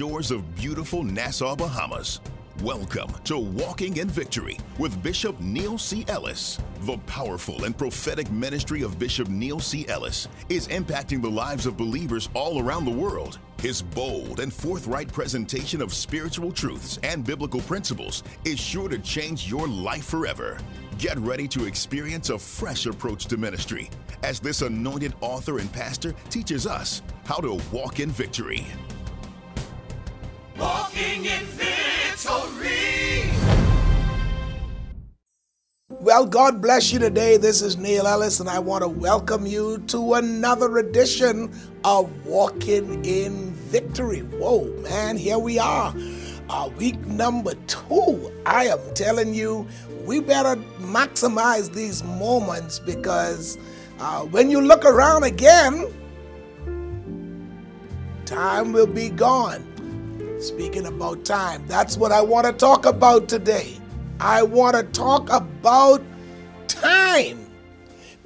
shores of beautiful Nassau, Bahamas. Welcome to Walking in Victory with Bishop Neil C. Ellis. The powerful and prophetic ministry of Bishop Neil C. Ellis is impacting the lives of believers all around the world. His bold and forthright presentation of spiritual truths and biblical principles is sure to change your life forever. Get ready to experience a fresh approach to ministry as this anointed author and pastor teaches us how to walk in victory. Walking in victory. Well, God bless you today. This is Neil Ellis, and I want to welcome you to another edition of Walking in Victory. Whoa, man, here we are. Uh, week number two. I am telling you, we better maximize these moments because uh, when you look around again, time will be gone. Speaking about time, that's what I want to talk about today. I want to talk about time.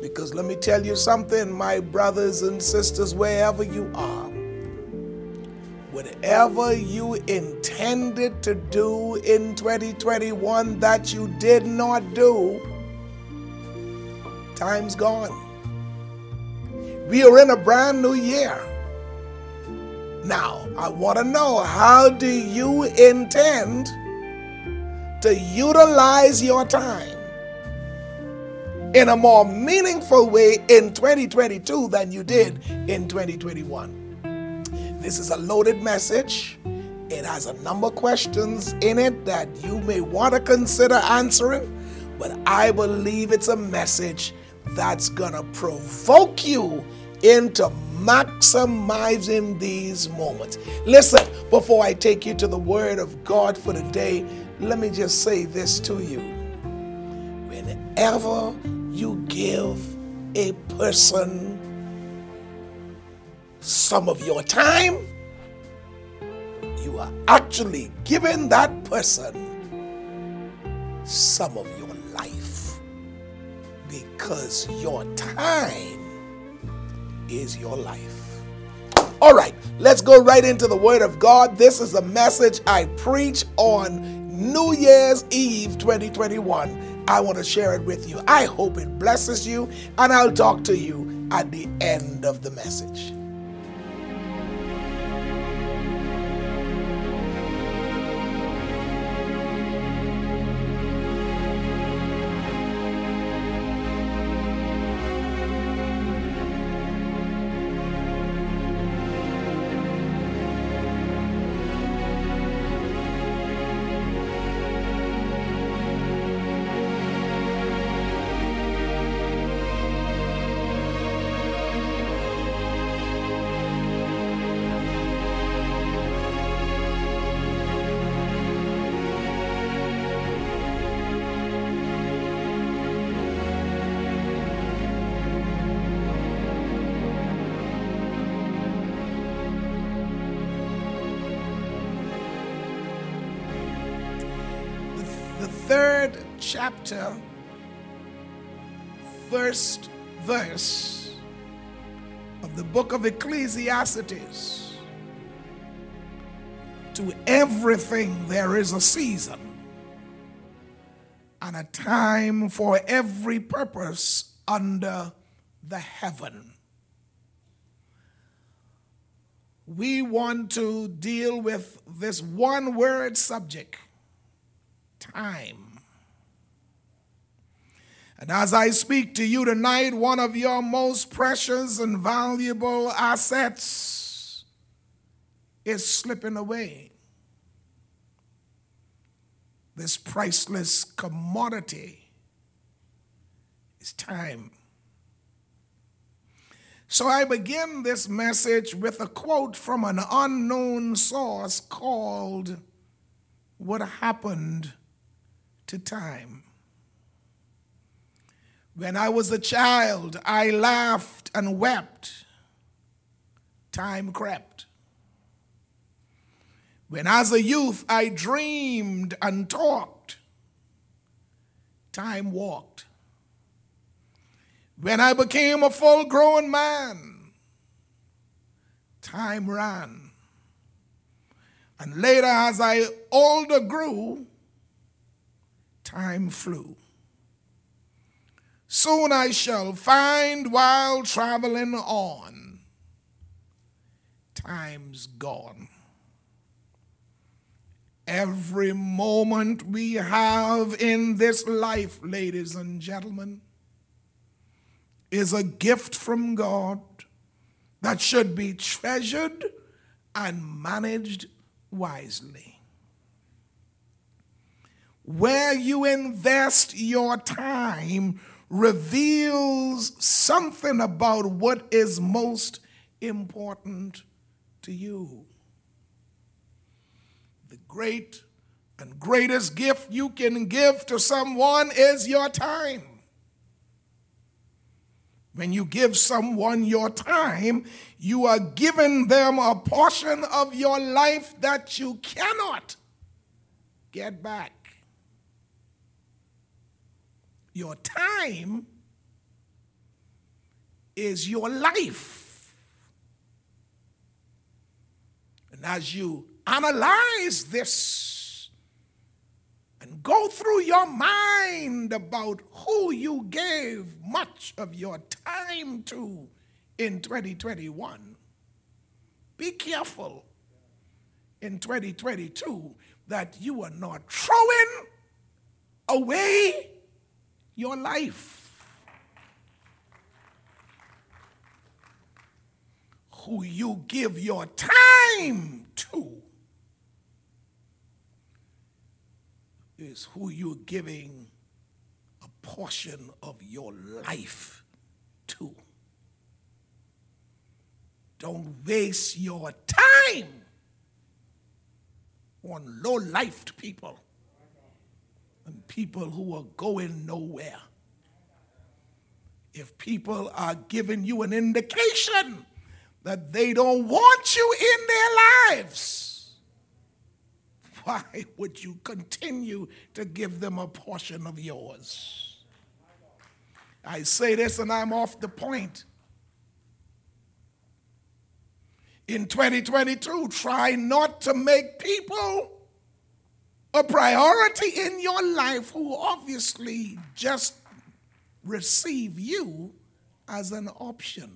Because let me tell you something, my brothers and sisters, wherever you are, whatever you intended to do in 2021 that you did not do, time's gone. We are in a brand new year. Now, I want to know how do you intend to utilize your time in a more meaningful way in 2022 than you did in 2021. This is a loaded message. It has a number of questions in it that you may want to consider answering, but I believe it's a message that's going to provoke you into maximizing these moments. Listen, before I take you to the Word of God for the day, let me just say this to you. Whenever you give a person some of your time, you are actually giving that person some of your life because your time is your life. All right, let's go right into the Word of God. This is a message I preach on New Year's Eve 2021. I want to share it with you. I hope it blesses you, and I'll talk to you at the end of the message. Third chapter, first verse of the book of Ecclesiastes. To everything there is a season and a time for every purpose under the heaven. We want to deal with this one word subject time. And as I speak to you tonight, one of your most precious and valuable assets is slipping away. This priceless commodity is time. So I begin this message with a quote from an unknown source called What Happened to Time. When I was a child, I laughed and wept. Time crept. When as a youth I dreamed and talked, time walked. When I became a full grown man, time ran. And later, as I older grew, time flew. Soon I shall find while traveling on, time's gone. Every moment we have in this life, ladies and gentlemen, is a gift from God that should be treasured and managed wisely. Where you invest your time reveals something about what is most important to you. The great and greatest gift you can give to someone is your time. When you give someone your time, you are giving them a portion of your life that you cannot get back. Your time is your life. And as you analyze this and go through your mind about who you gave much of your time to in 2021, be careful in 2022 that you are not throwing away your life. Who you give your time to is who you're giving a portion of your life to. Don't waste your time on low lifed people and people who are going nowhere. If people are giving you an indication that they don't want you in their lives, why would you continue to give them a portion of yours? I say this and I'm off the point. In 2022, try not to make people a priority in your life who obviously just receive you as an option.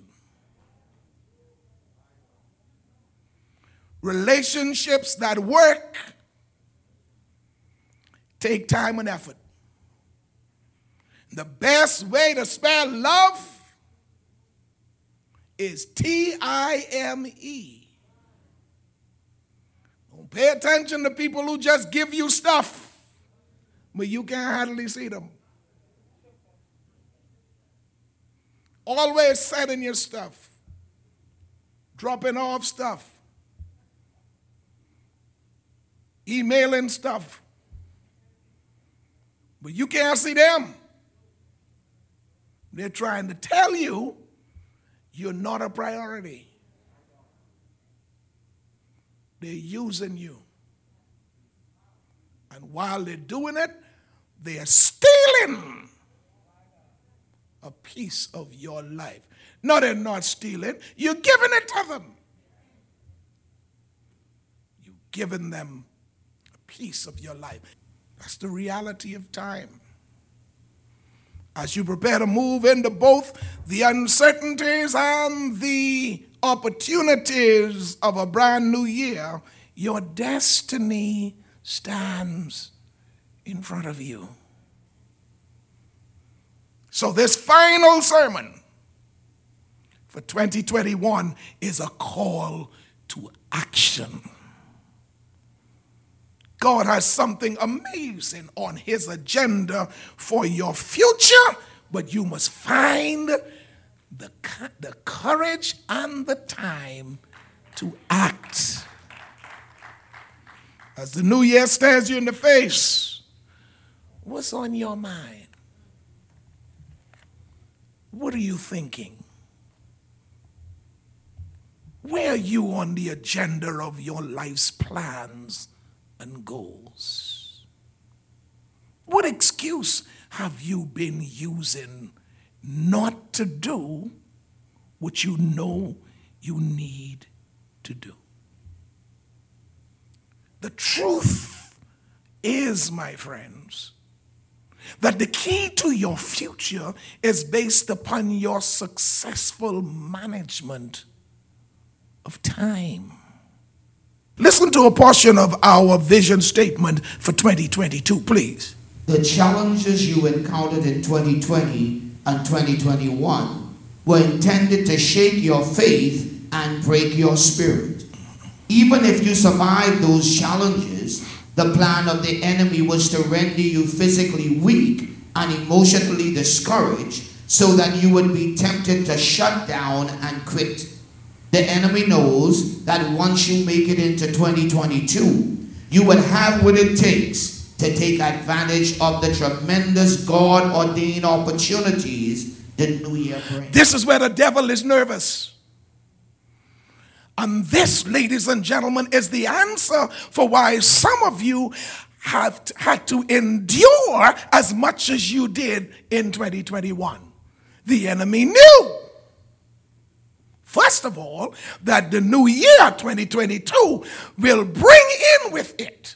Relationships that work take time and effort. The best way to spell love is T I M E. Pay attention to people who just give you stuff, but you can't hardly see them. Always sending your stuff, dropping off stuff, emailing stuff, but you can't see them. They're trying to tell you you're not a priority. They're using you. And while they're doing it, they are stealing a piece of your life. No, they're not stealing. You're giving it to them. You're giving them a piece of your life. That's the reality of time. As you prepare to move into both the uncertainties and the opportunities of a brand new year, your destiny stands in front of you. So, this final sermon for 2021 is a call to action. God has something amazing on his agenda for your future, but you must find the, the courage and the time to act. As the new year stares you in the face, what's on your mind? What are you thinking? Where are you on the agenda of your life's plans and goals? What excuse have you been using not to do what you know you need to do. The truth is, my friends, that the key to your future is based upon your successful management of time. Listen to a portion of our vision statement for 2022, please. The challenges you encountered in 2020 and 2021 were intended to shake your faith and break your spirit. Even if you survived those challenges, the plan of the enemy was to render you physically weak and emotionally discouraged so that you would be tempted to shut down and quit. The enemy knows that once you make it into 2022, you will have what it takes to take advantage of the tremendous God ordained opportunities the new year brings. This is where the devil is nervous. And this, ladies and gentlemen, is the answer for why some of you have had to endure as much as you did in 2021. The enemy knew First of all, that the new year 2022 will bring in with it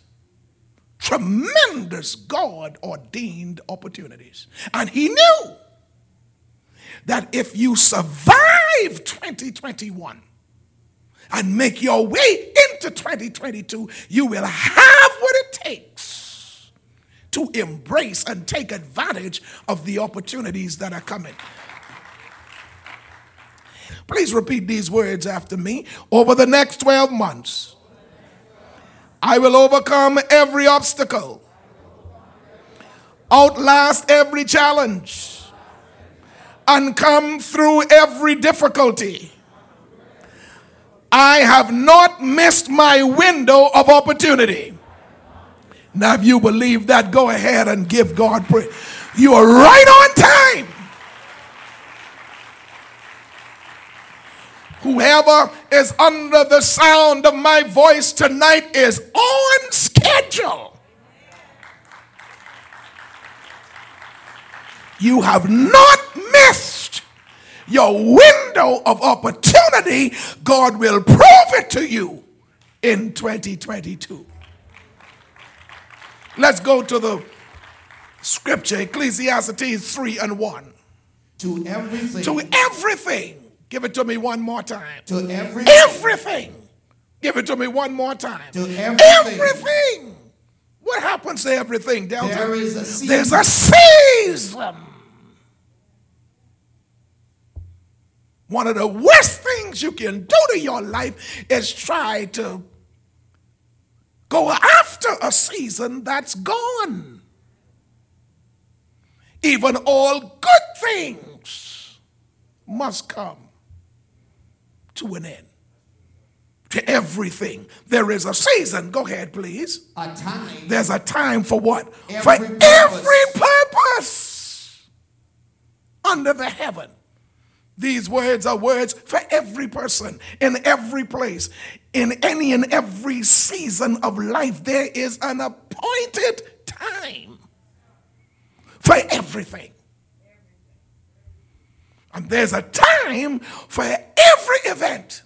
tremendous God ordained opportunities. And he knew that if you survive 2021 and make your way into 2022, you will have what it takes to embrace and take advantage of the opportunities that are coming. Please repeat these words after me. Over the next 12 months, I will overcome every obstacle, outlast every challenge, and come through every difficulty. I have not missed my window of opportunity. Now, if you believe that, go ahead and give God praise. You are right on time. Whoever is under the sound of my voice tonight is on schedule. You have not missed your window of opportunity. God will prove it to you in 2022. Let's go to the scripture, Ecclesiastes 3 and 1. To everything. To everything Give it to me one more time. To everything. Everything. Give it to me one more time. To everything. Everything. What happens to everything, Delton? There is a season. There's a season. One of the worst things you can do to your life is try to go after a season that's gone. Even all good things must come to an end. To everything. There is a season. Go ahead, please. A time. There's a time for what? Every for purpose. every purpose under the heaven. These words are words for every person in every place, in any and every season of life. There is an appointed time for everything. And there's a time for every event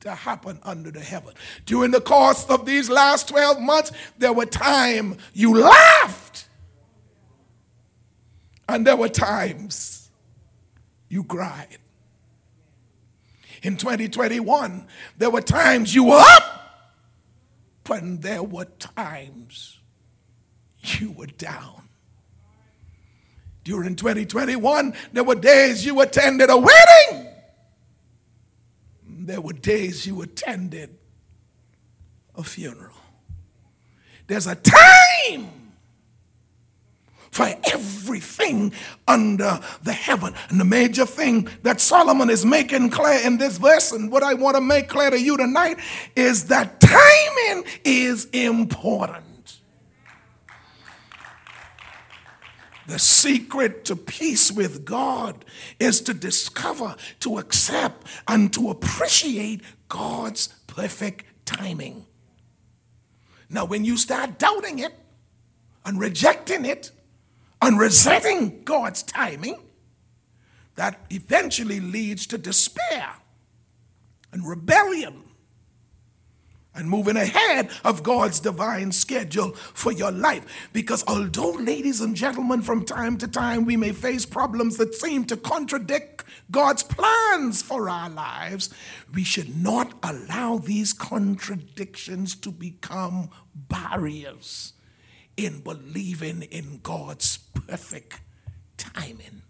to happen under the heaven. During the course of these last 12 months, there were times you laughed. And there were times you cried. In 2021, there were times you were up, but there were times you were down. During 2021, there were days you attended a wedding. There were days you attended a funeral. There's a time for everything under the heaven. And the major thing that Solomon is making clear in this verse, and what I want to make clear to you tonight, is that timing is important. The secret to peace with God is to discover, to accept, and to appreciate God's perfect timing. Now, when you start doubting it and rejecting it and resenting God's timing, that eventually leads to despair and rebellion and moving ahead of God's divine schedule for your life. Because although, ladies and gentlemen, from time to time we may face problems that seem to contradict God's plans for our lives, we should not allow these contradictions to become barriers in believing in God's perfect timing.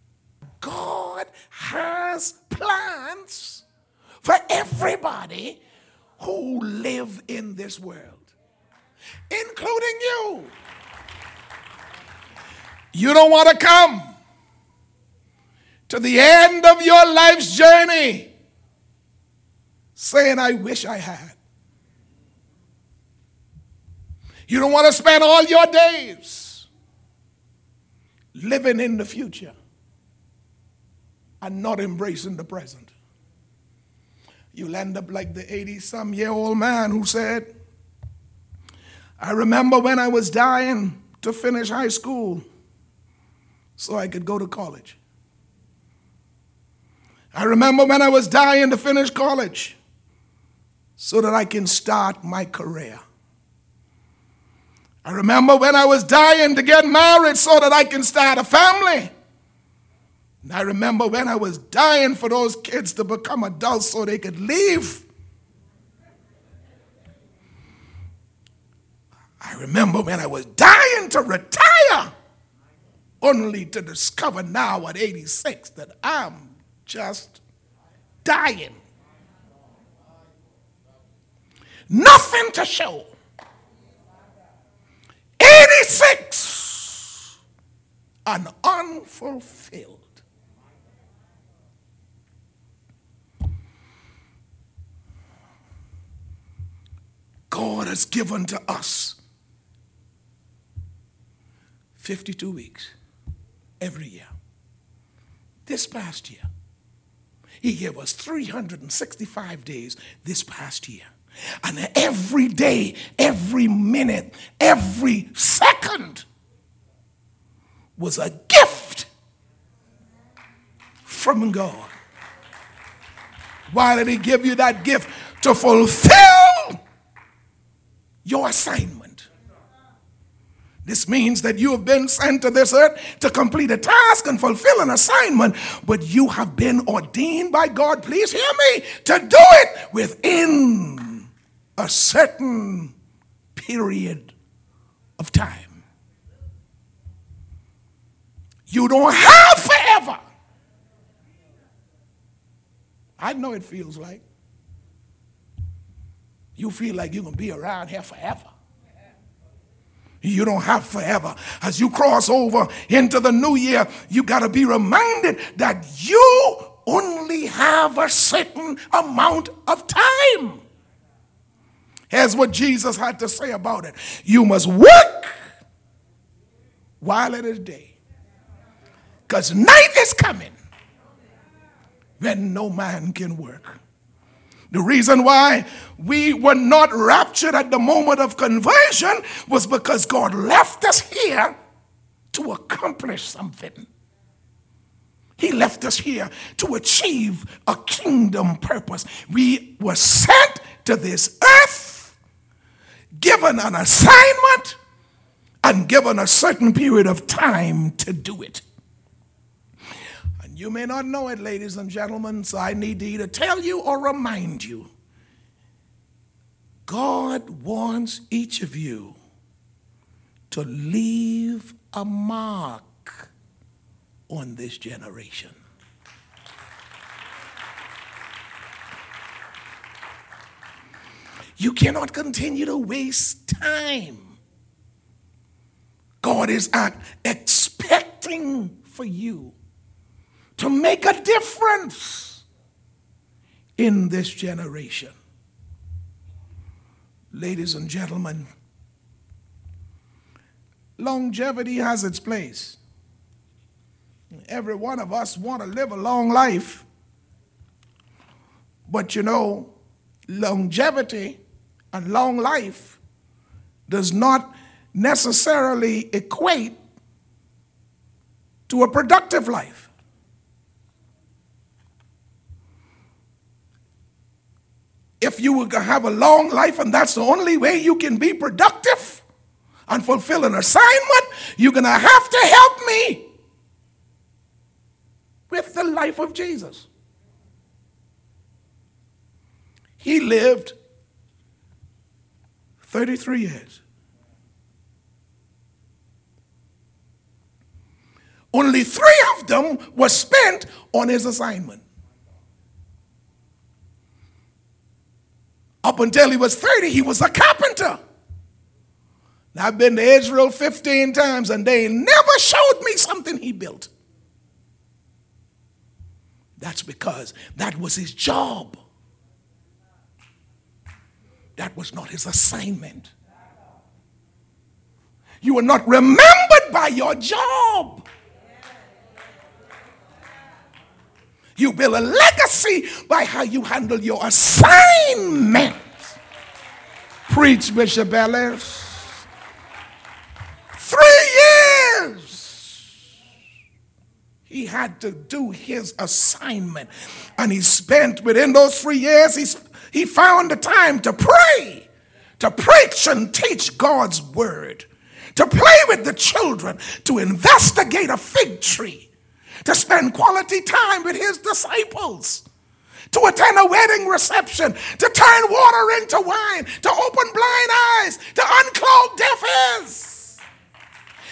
God has plans for everybody who live in this world, including you. You don't want to come to the end of your life's journey saying, I wish I had. You don't want to spend all your days living in the future and not embracing the present. You'll end up like the 80 some year old man who said, I remember when I was dying to finish high school so I could go to college. I remember when I was dying to finish college so that I can start my career. I remember when I was dying to get married so that I can start a family. And I remember when I was dying for those kids to become adults so they could leave. I remember when I was dying to retire, only to discover now at 86 that I'm just dying. Nothing to show. 86 and unfulfilled. God has given to us 52 weeks every year. This past year, He gave us 365 days this past year. And every day, every minute, every second was a gift from God. Why did He give you that gift? To fulfill your assignment. This means that you have been sent to this earth to complete a task and fulfill an assignment, but you have been ordained by God, please hear me, to do it within a certain period of time. You don't have forever. I know it feels like. You feel like going to be around here forever. You don't have forever. As you cross over into the new year, you got to be reminded that you only have a certain amount of time. Here's what Jesus had to say about it you must work while it is day, because night is coming when no man can work. The reason why we were not raptured at the moment of conversion was because God left us here to accomplish something. He left us here to achieve a kingdom purpose. We were sent to this earth given an assignment and given a certain period of time to do it. You may not know it, ladies and gentlemen, so I need to either tell you or remind you. God wants each of you to leave a mark on this generation. You cannot continue to waste time. God is uh, expecting for you to make a difference in this generation. Ladies and gentlemen, longevity has its place. Every one of us want to live a long life. But you know, longevity and long life does not necessarily equate to a productive life. If you to have a long life and that's the only way you can be productive and fulfill an assignment, you're going to have to help me with the life of Jesus. He lived 33 years. Only three of them were spent on his assignment. Up until he was 30, he was a carpenter. Now, I've been to Israel 15 times and they never showed me something he built. That's because that was his job. That was not his assignment. You were not remembered by your job. You build a legacy by how you handle your assignment. Preach, Bishop Ellis. Three years. He had to do his assignment. And he spent within those three years, he, he found the time to pray, to preach and teach God's word, to play with the children, to investigate a fig tree to spend quality time with his disciples, to attend a wedding reception, to turn water into wine, to open blind eyes, to unclog deaf ears,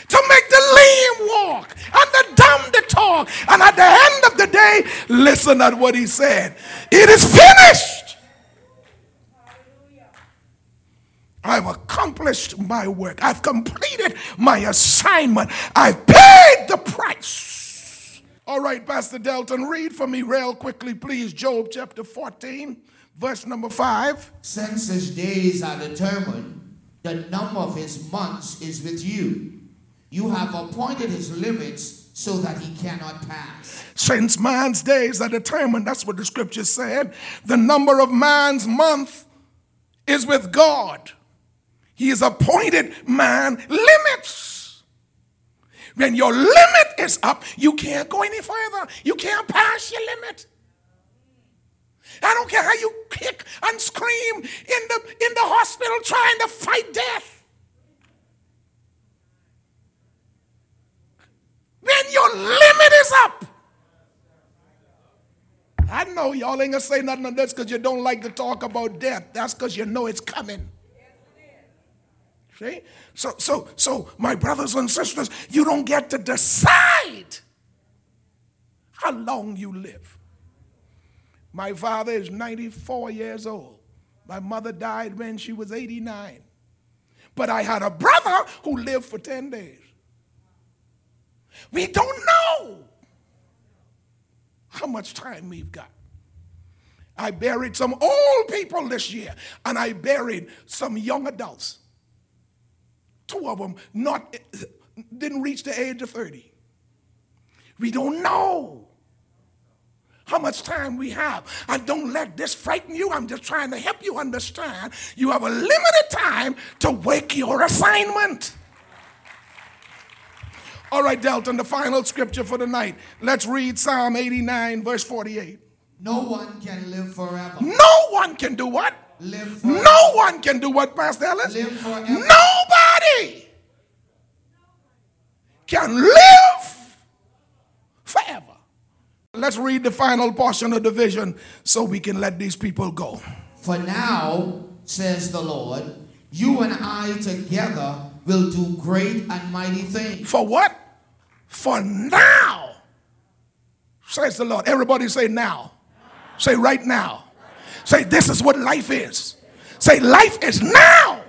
to make the lame walk and the dumb to talk. And at the end of the day, listen at what he said It is finished. I've accomplished my work. I've completed my assignment. I've paid the price. All right, Pastor Delton, read for me real quickly, please. Job chapter 14, verse number 5. Since his days are determined, the number of his months is with you. You have appointed his limits so that he cannot pass. Since man's days are determined, that's what the scripture said. The number of man's month is with God. He has appointed man limits. When your limit is up, you can't go any further. You can't pass your limit. I don't care how you kick and scream in the, in the hospital trying to fight death. When your limit is up. I know y'all ain't gonna say nothing on this because you don't like to talk about death. That's because you know it's coming. See? So, so, so, my brothers and sisters, you don't get to decide how long you live. My father is 94 years old. My mother died when she was 89. But I had a brother who lived for 10 days. We don't know how much time we've got. I buried some old people this year, and I buried some young adults. Two of them not eh, didn't reach the age of 30. We don't know how much time we have. And don't let this frighten you. I'm just trying to help you understand. You have a limited time to wake your assignment. All right, Delton, the final scripture for the night. Let's read Psalm 89, verse 48. No one can live forever. No one can do what? No one can do what, Pastor Ellis? Nobody can live forever. Let's read the final portion of the vision so we can let these people go. For now, says the Lord, you and I together will do great and mighty things. For what? For now, says the Lord. Everybody say now. Say right now. Say this is what life is. Say life is now.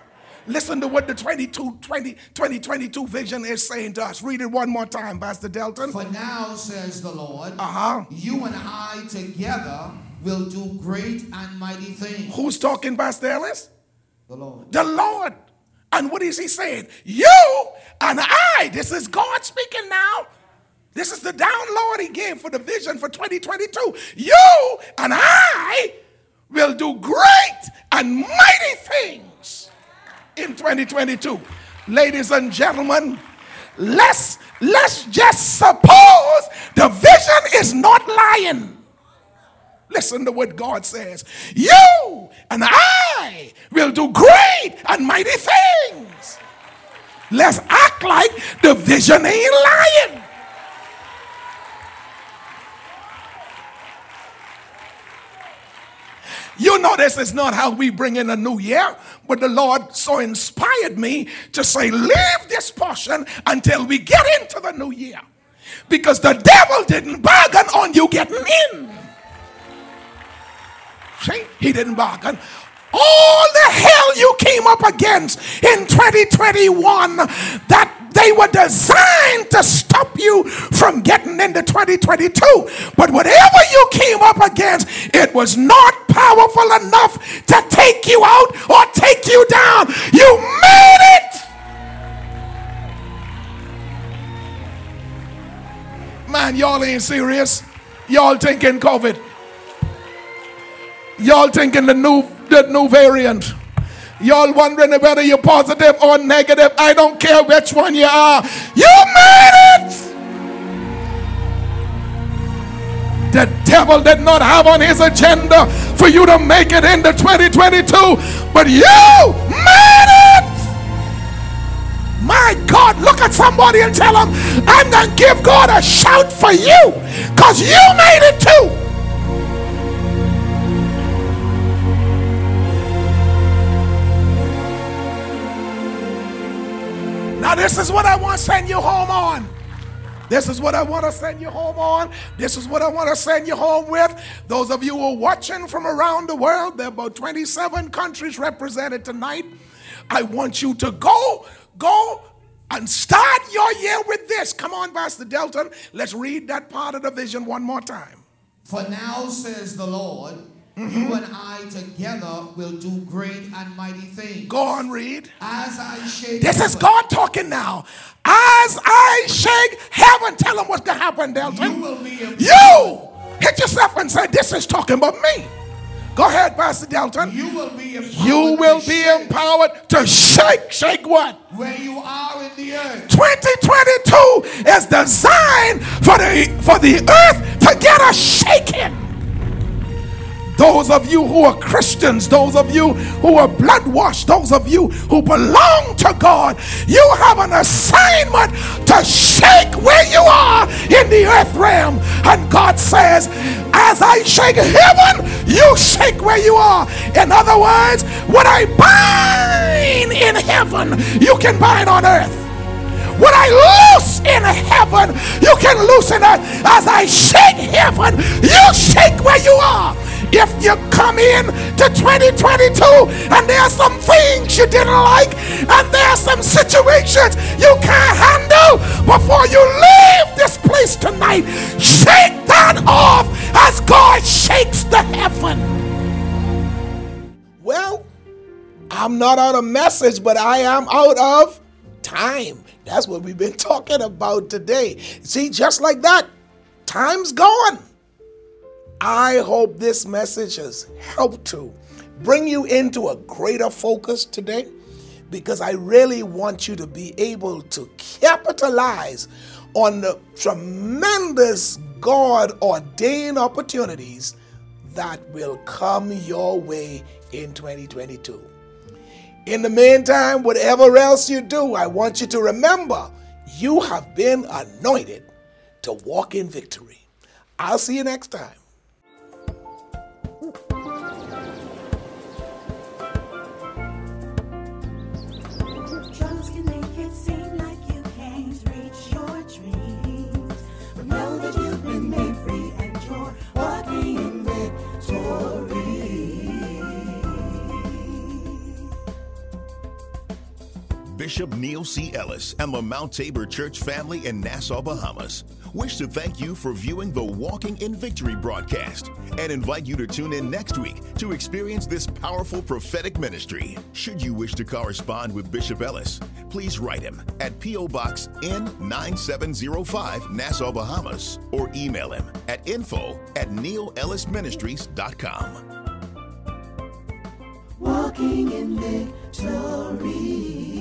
Listen to what the 22, 20, 2022 vision is saying to us. Read it one more time, Pastor Delton. For now, says the Lord, Uh-huh. you and I together will do great and mighty things. Who's talking, Pastor Ellis? The Lord. The Lord. And what is he saying? You and I. This is God speaking now. This is the download he gave for the vision for 2022. You and I will do great and mighty things in 2022. Ladies and gentlemen, let's let's just suppose the vision is not lying. Listen to what God says. You and I will do great and mighty things. Let's act like the vision ain't lying. You know, this is not how we bring in a new year, but the Lord so inspired me to say, Leave this portion until we get into the new year. Because the devil didn't bargain on you getting in. See, he didn't bargain. All the hell you came up against in 2021 that they were designed to stop you from getting into 2022. But whatever you came up against, it was not powerful enough to take you out or take you down. You made it. Man, y'all ain't serious. Y'all thinking COVID. Y'all thinking the new the new variant. Y'all wondering whether you're positive or negative. I don't care which one you are. You made it. The devil did not have on his agenda for you to make it into 2022, but you made it. My God, look at somebody and tell them, I'm going to give God a shout for you because you made it too. Now, this is what I want to send you home on. This is what I want to send you home on. This is what I want to send you home with. Those of you who are watching from around the world, there are about 27 countries represented tonight. I want you to go, go and start your year with this. Come on, Pastor Delton. Let's read that part of the vision one more time. For now, says the Lord, Mm-hmm. You and I together will do great and mighty things. Go on, read. As I shake. This heaven, is God talking now. As I shake heaven, tell them what's going to happen, Delton. You will be. You hit yourself and say, This is talking about me. Go ahead, Pastor Delton. You will be empowered. You will be shake. empowered to shake. Shake what? Where you are in the earth. 2022 is designed for the for the earth to get us shaking. Those of you who are Christians, those of you who are blood washed, those of you who belong to God, you have an assignment to shake where you are in the earth realm. And God says, As I shake heaven, you shake where you are. In other words, what I bind in heaven, you can bind on earth. What I loose in heaven, you can loosen it. As I shake heaven, you shake where you are. If you come in to 2022 and there are some things you didn't like and there are some situations you can't handle before you leave this place tonight, shake that off as God shakes the heaven. Well, I'm not out of message, but I am out of time. That's what we've been talking about today. See, just like that, time's gone. I hope this message has helped to bring you into a greater focus today because I really want you to be able to capitalize on the tremendous God ordained opportunities that will come your way in 2022. In the meantime, whatever else you do, I want you to remember you have been anointed to walk in victory. I'll see you next time. Bishop Neil C. Ellis and the Mount Tabor Church family in Nassau, Bahamas wish to thank you for viewing the Walking in Victory broadcast and invite you to tune in next week to experience this powerful prophetic ministry. Should you wish to correspond with Bishop Ellis, please write him at P.O. Box N9705, Nassau, Bahamas, or email him at info at neilellisministries.com. Walking in victory.